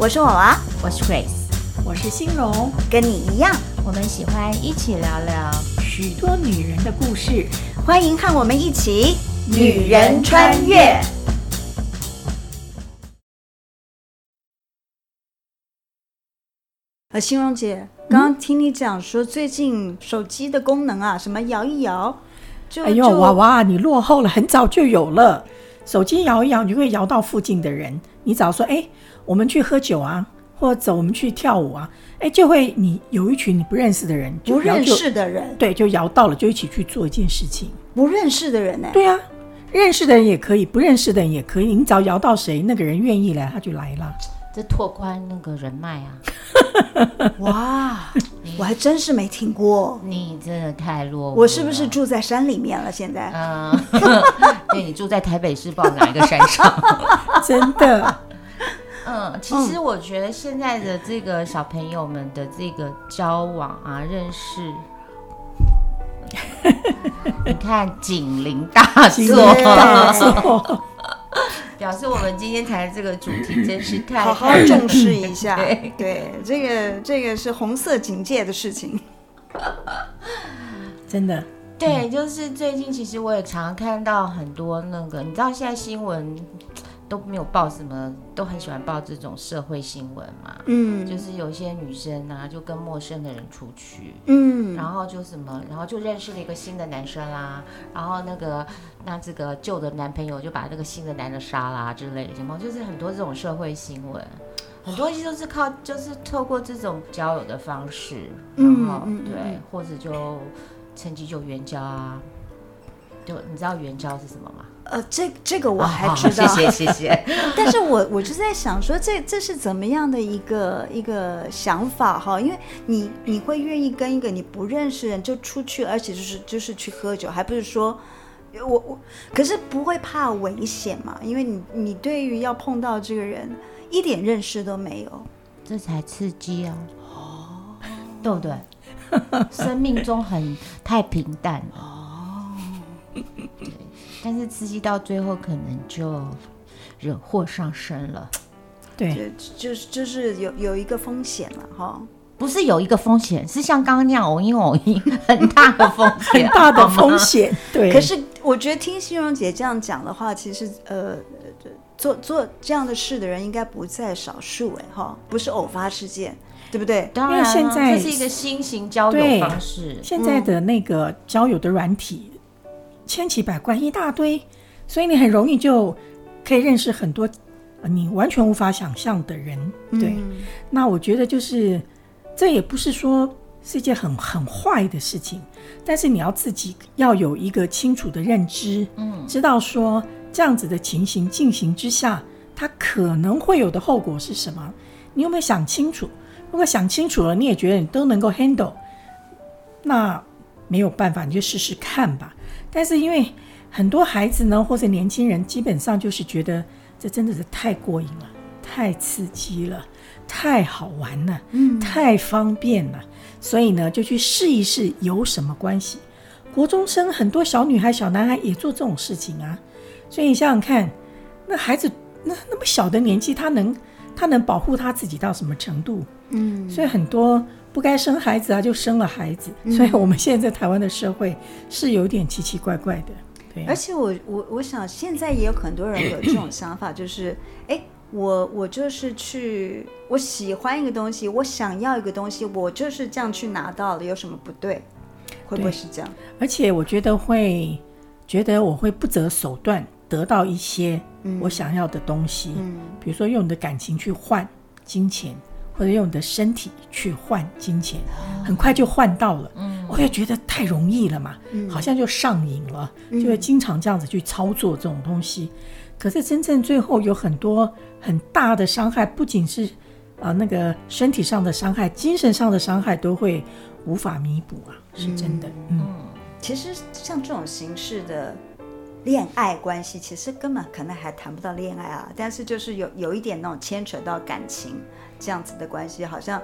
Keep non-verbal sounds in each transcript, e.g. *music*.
我是娃娃，我是 Grace，我是欣荣，跟你一样，我们喜欢一起聊聊许多女人的故事，欢迎和我们一起女人穿越。呃，欣荣姐，刚刚听你讲说，最近手机的功能啊，什么摇一摇，就哎呦，娃娃，你落后了，很早就有了。手机摇一摇，你会摇到附近的人。你只要说，哎，我们去喝酒啊，或者走，我们去跳舞啊，哎，就会你有一群你不认识的人，不认识的人，对，就摇到了，就一起去做一件事情。不认识的人呢？对啊，认识的人也可以，不认识的人也可以。你只要摇到谁，那个人愿意来，他就来了。这拓宽那个人脉啊！*laughs* 哇，我还真是没听过。你真的太落伍。我是不是住在山里面了？现在？嗯，*laughs* 对，你住在台北市，不知道哪一个山上？*laughs* 真的。嗯，其实我觉得现在的这个小朋友们的这个交往啊，认识，*laughs* 你看警铃大作。表示我们今天谈的这个主题真是太 *laughs* 好好重视一下。*laughs* 对，对，这个这个是红色警戒的事情，*laughs* 真的。对，就是最近其实我也常常看到很多那个，你知道现在新闻。都没有报什么，都很喜欢报这种社会新闻嘛。嗯，就是有些女生啊，就跟陌生的人出去，嗯，然后就什么，然后就认识了一个新的男生啦，然后那个那这个旧的男朋友就把那个新的男的杀啦之类的，什么就是很多这种社会新闻，很多东西都是靠就是透过这种交友的方式，然后、嗯、对，或者就趁机就援交啊，就你知道援交是什么吗？呃，这这个我还知道，哦、谢谢谢谢。*laughs* 但是我我就在想说，这这是怎么样的一个一个想法哈？因为你你会愿意跟一个你不认识的人就出去，而且就是就是去喝酒，还不是说，我我可是不会怕危险嘛？因为你你对于要碰到这个人一点认识都没有，这才刺激啊！哦，对不对？*laughs* 生命中很太平淡。对。*laughs* 但是刺激到最后，可能就惹祸上身了。对，就就是就是有有一个风险了哈。不是有一个风险，是像刚刚那样偶因偶因，很大的风险，*laughs* 很大的风险。对。可是我觉得听欣荣姐这样讲的话，其实呃，做做这样的事的人应该不在少数哎哈，不是偶发事件，对不对？当然，现在这是一个新型交友方式。现在的那个交友的软体。千奇百怪一大堆，所以你很容易就可以认识很多你完全无法想象的人。对，嗯、那我觉得就是这也不是说是一件很很坏的事情，但是你要自己要有一个清楚的认知，嗯，知道说这样子的情形进行之下，它可能会有的后果是什么？你有没有想清楚？如果想清楚了，你也觉得你都能够 handle，那没有办法，你就试试看吧。但是因为很多孩子呢，或者年轻人，基本上就是觉得这真的是太过瘾了，太刺激了，太好玩了，嗯，太方便了，所以呢，就去试一试有什么关系。国中生很多小女孩、小男孩也做这种事情啊，所以你想想看，那孩子那那么小的年纪，他能他能保护他自己到什么程度？嗯，所以很多。不该生孩子啊，就生了孩子，嗯、所以我们现在在台湾的社会是有点奇奇怪怪的。对、啊，而且我我我想现在也有很多人有这种想法，就是哎，我我就是去，我喜欢一个东西，我想要一个东西，我就是这样去拿到了，有什么不对？会不会是这样？而且我觉得会觉得我会不择手段得到一些我想要的东西，嗯，比如说用你的感情去换金钱。或者用你的身体去换金钱，很快就换到了。嗯，我也觉得太容易了嘛，嗯，好像就上瘾了，就会经常这样子去操作这种东西。可是真正最后有很多很大的伤害，不仅是啊那个身体上的伤害，精神上的伤害都会无法弥补啊，是真的。嗯，其实像这种形式的恋爱关系，其实根本可能还谈不到恋爱啊，但是就是有有一点那种牵扯到感情。这样子的关系好像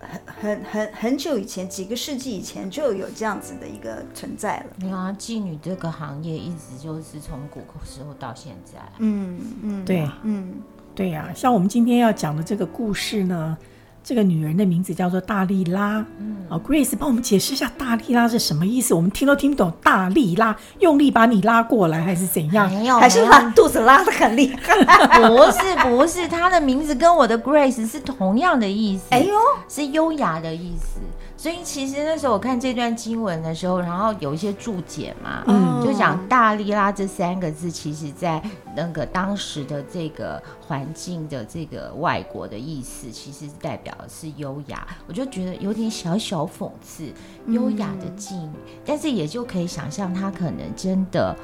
很很很很久以前，几个世纪以前就有这样子的一个存在了。你看，妓女这个行业一直就是从古时候到现在。嗯嗯，对，嗯对呀、啊，像我们今天要讲的这个故事呢，这个女人的名字叫做大力拉。嗯，啊，Grace 帮我们解释一下大力拉是什么意思？我们听都听不懂。大力拉，用力把你拉过来，还是怎样？没有，还是把肚子拉得很厉害？*laughs* 不是，不是，她的名字跟我的 Grace 是同样的意思。哎呦，是优雅的意思。所以其实那时候我看这段经文的时候，然后有一些注解嘛，嗯，就讲大力拉这三个字，其实在那个当时的这个环境的这个外国的意思，其实代表的是优雅。我就觉得有点小小讽刺，优雅的妓女，嗯，但是也就可以想象她可能真的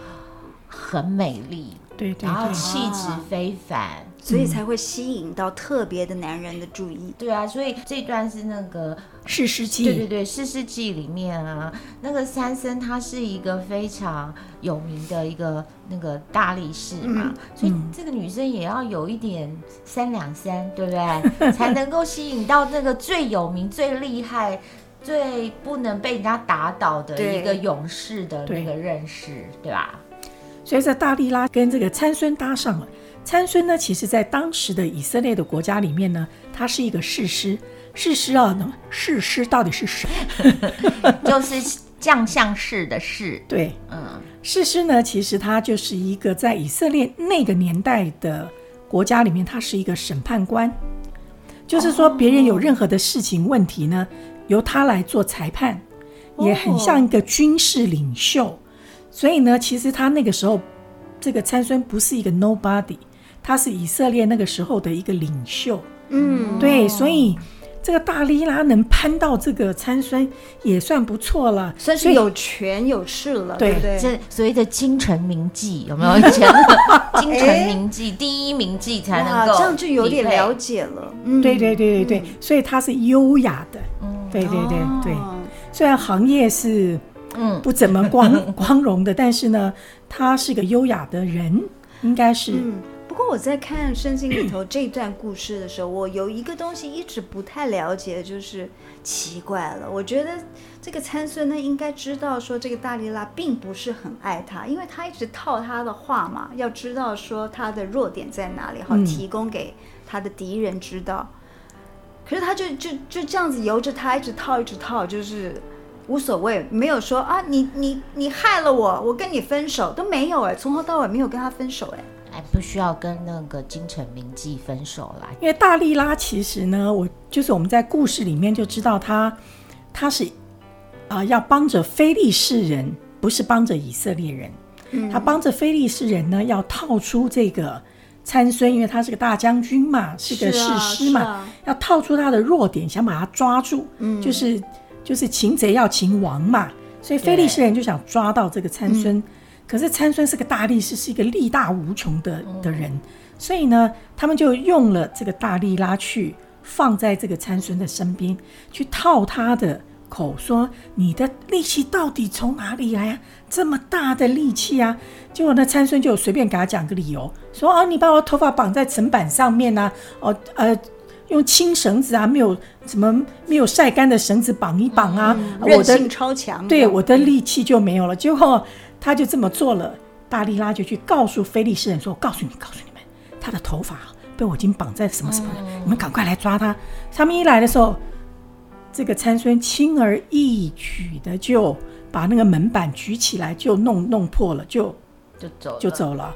很美丽。对，对，对，然后气质非凡，啊，所以才会吸引到特别的男人的注意。对啊，所以这段是那个士师记。对对对，世事记里面啊，那个参孙他是一个非常有名的一个那个大力士嘛，嗯，所以这个女生也要有一点三两三，对不对？*laughs* 才能够吸引到那个最有名、最厉害、最不能被人家打倒的一个勇士的那个认识，对，对吧？所以这大力拉跟这个参孙搭上了。参孙呢，其实在当时的以色列的国家里面呢，他是一个士师。士师啊，那么士师到底是谁？*laughs* 就是将相士的士。对，嗯，士师呢，其实他就是一个在以色列那个年代的国家里面，他是一个审判官。就是说，别人有任何的事情问题呢，由他来做裁判，也很像一个军事领袖。所以呢，其实他那个时候，这个参孙不是一个 nobody，他是以色列那个时候的一个领袖。嗯，对，所以这个大利拉能攀到这个参孙也算不错了，算是有权有势了，对不对？这所谓的京城名妓有没有？以前京城名妓、欸、第一名妓才能够，这样就有点了解了。嗯，对对对对对，所以他是优雅的。嗯，对对对对，哦、虽然行业是。嗯，不怎么光 *laughs* 光荣的，但是呢，他是个优雅的人，应该是。嗯，不过我在看圣经里头这段故事的时候，我有一个东西一直不太了解，就是奇怪了。我觉得这个参孙呢，应该知道说这个大利拉并不是很爱他，因为他一直套他的话嘛，要知道说他的弱点在哪里，好提供给他的敌人知道。嗯，可是他就就就这样子由着他一直套一直套，就是。无所谓，没有说啊，你你你害了我，我跟你分手都没有哎，从头到尾没有跟他分手哎，还不需要跟那个京城名妓分手啦。因为大利拉其实呢，我就是我们在故事里面就知道他，他是啊、呃、要帮着非利士人，不是帮着以色列人。嗯，他帮着非利士人呢，要套出这个参孙，因为他是个大将军嘛，是个士师嘛，啊啊、要套出他的弱点，想把他抓住，嗯，就是。就是擒贼要擒王嘛，所以非利士人就想抓到这个参孙，可是参孙是个大力士，是一个力大无穷的的人，所以呢，他们就用了这个大力拉去放在这个参孙的身边，去套他的口，说你的力气到底从哪里来啊？这么大的力气啊！结果呢，参孙就随便给他讲个理由，说啊，你把我头发绑在层板上面啊，哦，呃。用轻绳子啊，没有什么没有晒干的绳子绑一绑啊，嗯、我的对，我的力气就没有了。结果他就这么做了，大利拉就去告诉菲利士人说：“我告诉你，告诉你们，他的头发被我已经绑在什么什么了，嗯、你们赶快来抓他。”他们一来的时候，这个参孙轻而易举的就把那个门板举起来，就弄弄破了，就就走就走了。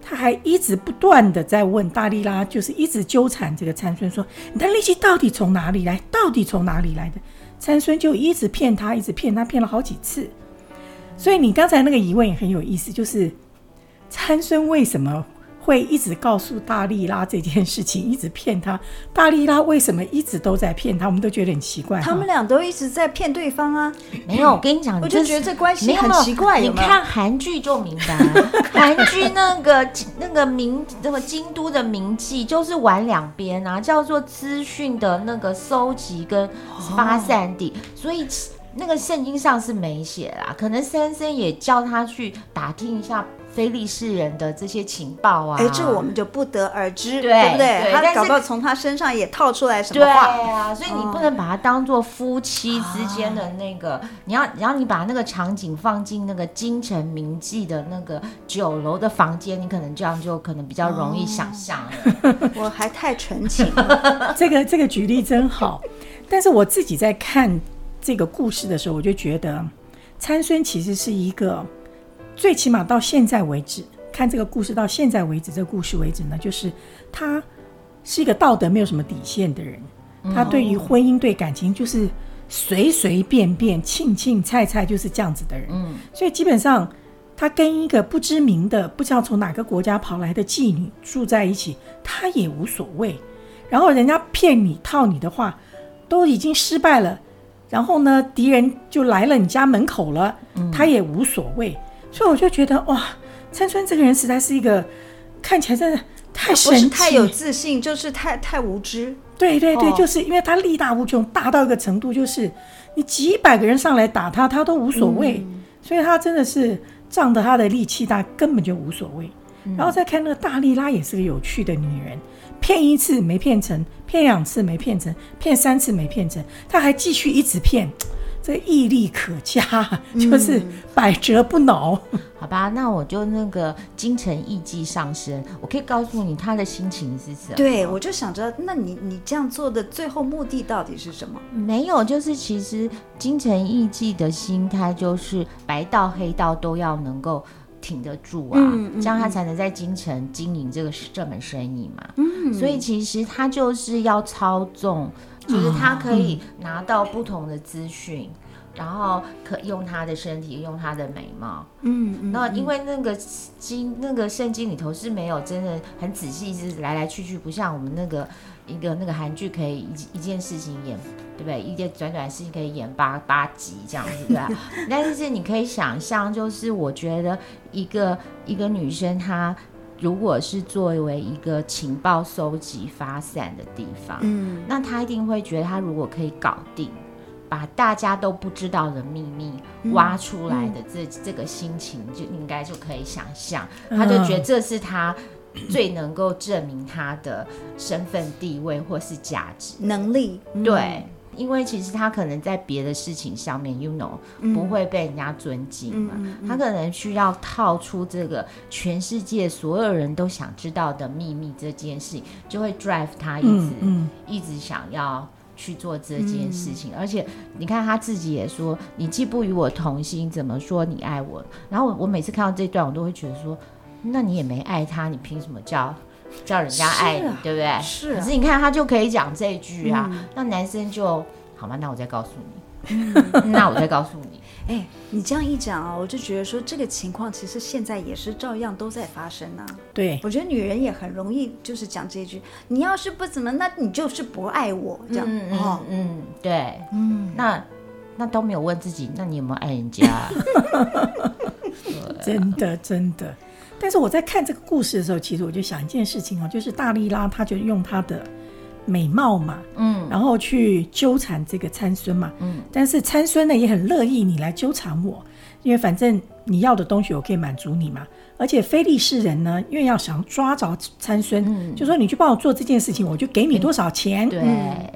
他还一直不断的在问大力拉，就是一直纠缠这个参孙，说你的力气到底从哪里来？到底从哪里来的？参孙就一直骗他，一直骗他，骗了好几次。所以你刚才那个疑问也很有意思，就是参孙为什么？会一直告诉大力拉这件事情，一直骗他。大力拉为什么一直都在骗他？我们都觉得很奇怪。他们俩都一直在骗对方啊！没有，我跟你讲，我就觉得这关系很奇怪。你看韩剧就明白，*laughs* 韩剧那个那个名那个京都的名妓就是玩两边啊，叫做资讯的那个收集跟发散地，哦、所以那个圣经上是没写啦。可能参孙也叫他去打听一下。非利士人的这些情报啊，哎，这我们就不得而知，对，对不对？对，他搞不好从他身上也套出来什么话，对啊，所以你不能把它当做夫妻之间的那个，哦、你要，然后你把那个场景放进那个京城名妓的那个酒楼的房间，你可能这样就可能比较容易想象了。哦、我还太纯情了，*laughs* 这个这个举例真好，但是我自己在看这个故事的时候，我就觉得参孙其实是一个。最起码到现在为止，看这个故事到现在为止，这个故事为止呢，就是他是一个道德没有什么底线的人。他对于婚姻、对感情，就是随随便便、庆庆菜菜，就是这样子的人。嗯，所以基本上他跟一个不知名的、不知道从哪个国家跑来的妓女住在一起，他也无所谓。然后人家骗你、套你的话，都已经失败了。然后呢，敌人就来了你家门口了，他也无所谓。所以我就觉得哇，参孙这个人实在是一个看起来真的太神奇，太有自信，就是太太无知。对对对，哦、就是因为他力大无穷，大到一个程度，就是你几百个人上来打他，他都无所谓。嗯、所以他真的是仗着他的力气大，根本就无所谓。嗯、然后再看那个大力拉，也是个有趣的女人，骗一次没骗成，骗两次没骗成，骗三次没骗成，他还继续一直骗。*tsk* 这毅力可嘉，*laughs* 就是百折不挠。嗯、*laughs* 好吧，那我就那个京城艺妓上身，我可以告诉你他的心情是什么。对，我就想着，那你你这样做的最后目的到底是什么？没有，就是其实京城艺妓的心态就是白道黑道都要能够挺得住啊，嗯嗯、这样他才能在京城经营这个这门生意嘛。嗯，所以其实他就是要操纵。就是他可以拿到不同的资讯，嗯、然后可用他的身体，用他的美貌。嗯，嗯，那因为那个经那个圣经里头是没有真的很仔细，是来来去去，不像我们那个一个那个韩剧可以一一件事情演，对不对？一件短短的事情可以演八八集这样子，对吧？*laughs* 但是你可以想象，就是我觉得一个一个女生她。如果是作为一个情报收集发散的地方，嗯，那他一定会觉得，他如果可以搞定，把大家都不知道的秘密挖出来的这、嗯、这个心情，就应该就可以想象，嗯、他就觉得这是他最能够证明他的身份地位或是价值能力，对。嗯因为其实他可能在别的事情上面，you know，不会被人家尊敬嘛。嗯嗯嗯、他可能需要套出这个全世界所有人都想知道的秘密这件事情，就会 drive 他一直、一直想要去做这件事情。嗯、而且你看他自己也说：“你既不与我同心，怎么说你爱我？”然后我我每次看到这段，我都会觉得说：“那你也没爱他，你凭什么叫？”叫人家爱你，啊、对不对？是、啊。可是你看，他就可以讲这句啊，嗯、那男生就好吗？那我再告诉你，嗯、*laughs* 那我再告诉你。*laughs* 哎，你这样一讲啊，我就觉得说这个情况其实现在也是照样都在发生啊。对，我觉得女人也很容易就是讲这句，你要是不怎么，那你就是不爱我这样。嗯嗯，嗯，对，嗯，那那都没有问自己，那你有没有爱人家、啊？*laughs* 真的，真的。但是我在看这个故事的时候，其实我就想一件事情哦，就是大力拉他就用他的美貌嘛，嗯，然后去纠缠这个参孙嘛，嗯，但是参孙呢也很乐意你来纠缠我，因为反正你要的东西我可以满足你嘛，而且非利士人呢，因为要想抓着参孙，嗯，就说你去帮我做这件事情，我就给你多少钱，对，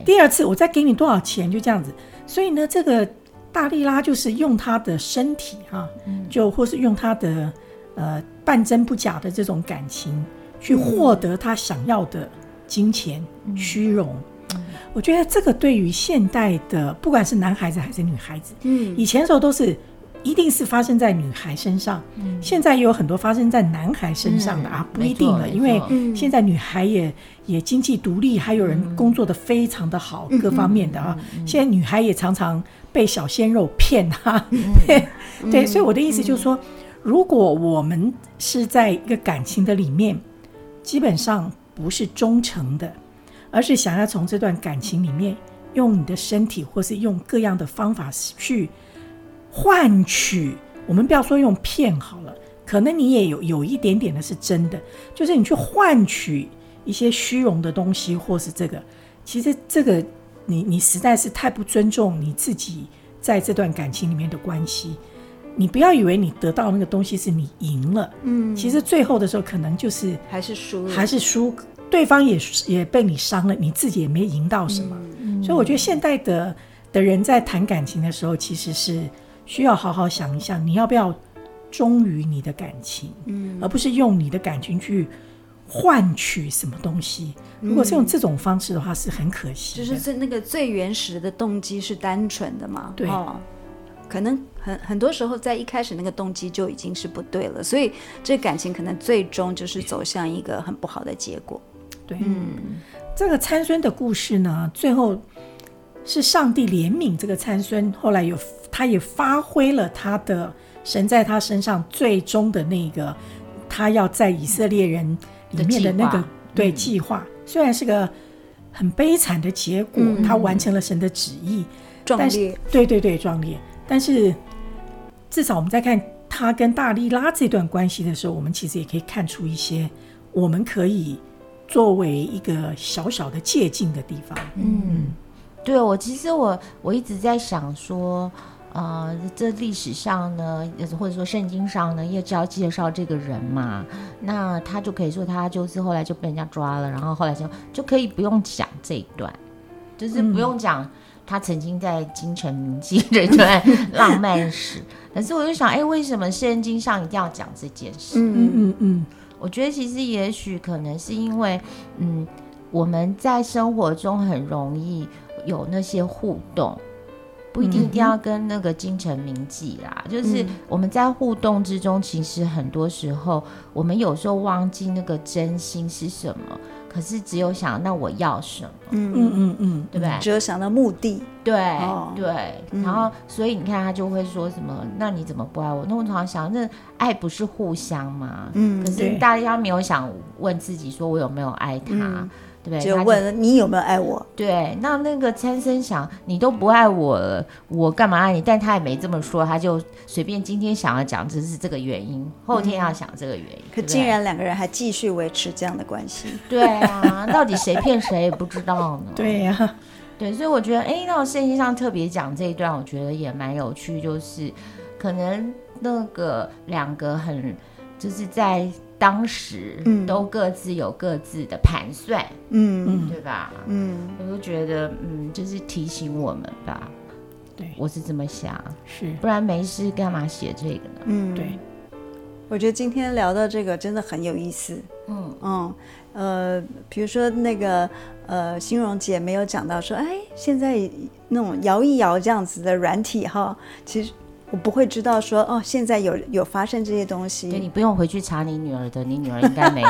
第二次我再给你多少钱，就这样子，所以呢，这个大力拉就是用他的身体哈、啊，就或是用他的。呃，半真不假的这种感情，去获得他想要的金钱、嗯、虚荣。嗯、我觉得这个对于现代的，不管是男孩子还是女孩子，嗯，以前的时候都是一定是发生在女孩身上，嗯，现在也有很多发生在男孩身上的、嗯、啊，不一定了，因为现在女孩也也经济独立，还有人工作的非常的好，嗯、各方面的啊，嗯、现在女孩也常常被小鲜肉骗啊，*laughs* 对，所以我的意思就是说。如果我们是在一个感情的里面，基本上不是忠诚的，而是想要从这段感情里面用你的身体，或是用各样的方法去换取。我们不要说用骗好了，可能你也有有一点点的是真的，就是你去换取一些虚荣的东西，或是这个，其实这个你你实在是太不尊重你自己在这段感情里面的关系。你不要以为你得到那个东西是你赢了，嗯，其实最后的时候可能就是还是输，还是输，对方也也被你伤了，你自己也没赢到什么。嗯，所以我觉得现代的的人在谈感情的时候，其实是需要好好想一想，你要不要忠于你的感情，嗯，而不是用你的感情去换取什么东西。如果是用这种方式的话，是很可惜。就是这那个最原始的动机是单纯的嘛？对。哦可能很很多时候，在一开始那个动机就已经是不对了，所以这感情可能最终就是走向一个很不好的结果。对，嗯，这个参孙的故事呢，最后是上帝怜悯这个参孙，后来有他也发挥了他的神在他身上最终的那个，他要在以色列人里面的那个对计划，虽然是个很悲惨的结果，嗯，他完成了神的旨意，壮烈，但是对对对，壮烈。但是，至少我们在看他跟大利拉这段关系的时候，我们其实也可以看出一些我们可以作为一个小小的借鉴的地方。嗯，对，我其实我我一直在想说，呃，这历史上呢，或者说圣经上呢，也只要介绍这个人嘛，那他就可以说他就是后来就被人家抓了，然后后来就就可以不用讲这一段，就是不用讲。嗯他曾经在京城铭记这段浪漫史，*laughs* 可是我就想，哎，为什么圣经上一定要讲这件事？嗯嗯嗯嗯，我觉得其实也许可能是因为，嗯，我们在生活中很容易有那些互动，不一定一定要跟那个京城铭记啦，就是我们在互动之中，其实很多时候我们有时候忘记那个真心是什么。可是只有想，那我要什么？嗯嗯嗯嗯，对不对？只有想到目的，对、哦、对。然后，所以你看，他就会说什么？那你怎么不爱我？那我常常想，那爱不是互相吗？嗯。可是大家没有想问自己，说我有没有爱他？嗯对不对？就问你有没有爱我？对，那那个参生想，你都不爱我了，我干嘛爱你？但他也没这么说，他就随便今天想要讲，只是这个原因，后天要想这个原因。嗯、可竟然两个人还继续维持这样的关系？*laughs* 对啊，到底谁骗谁也不知道呢？*laughs* 对呀、啊，对，所以我觉得，哎，那圣经上特别讲这一段，我觉得也蛮有趣，就是可能那个两个很就是在。当时都各自有各自的盘算，嗯，对吧？嗯，我就觉得，嗯，就是提醒我们吧。对，我是这么想，是，不然没事干嘛写这个呢？嗯，对。我觉得今天聊到这个真的很有意思。嗯嗯，呃，比如说那个呃，欣荣姐没有讲到说，哎，现在那种摇一摇这样子的软体哈，其实。我不会知道说哦，现在有有发生这些东西。对，你不用回去查你女儿的，你女儿应该没有。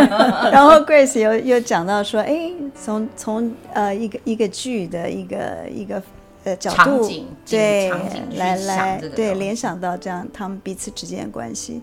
*laughs* 然后 Grace 又又讲到说，哎，从从呃一个一个剧的一个一个呃角度，对，来来对联想到这样他们彼此之间的关系，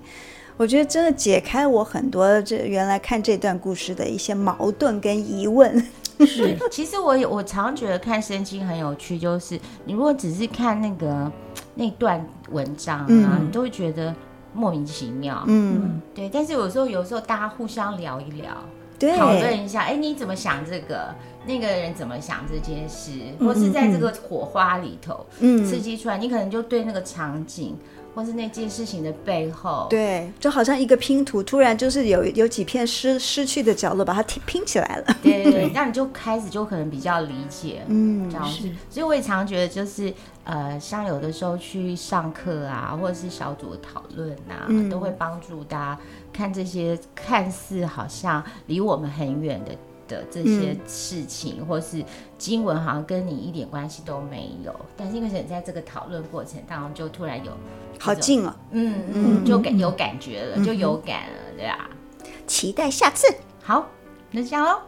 我觉得真的解开我很多这原来看这段故事的一些矛盾跟疑问。是，其实我我常觉得看圣经很有趣，就是你如果只是看那个。那段文章啊，嗯、你都会觉得莫名其妙。嗯，对。但是有时候，有时候大家互相聊一聊，对，讨论一下，哎，你怎么想这个？那个人怎么想这件事？或是在这个火花里头，嗯，刺激出来，你可能就对那个场景。或是那件事情的背后，对，就好像一个拼图，突然就是有有几片失失去的角落，把它拼拼起来了。对对 *laughs* 对，那你就开始就可能比较理解，嗯，这样子。所以我也常觉得，就是呃，像有的时候去上课啊，或者是小组的讨论啊，嗯、都会帮助大家看这些看似好像离我们很远的。的这些事情，嗯、或是经文，好像跟你一点关系都没有，但是因为你在这个讨论过程当中，就突然有好近了，嗯嗯，就感有感觉了，嗯、就有感了，对啊？期待下次，好，那这样喽。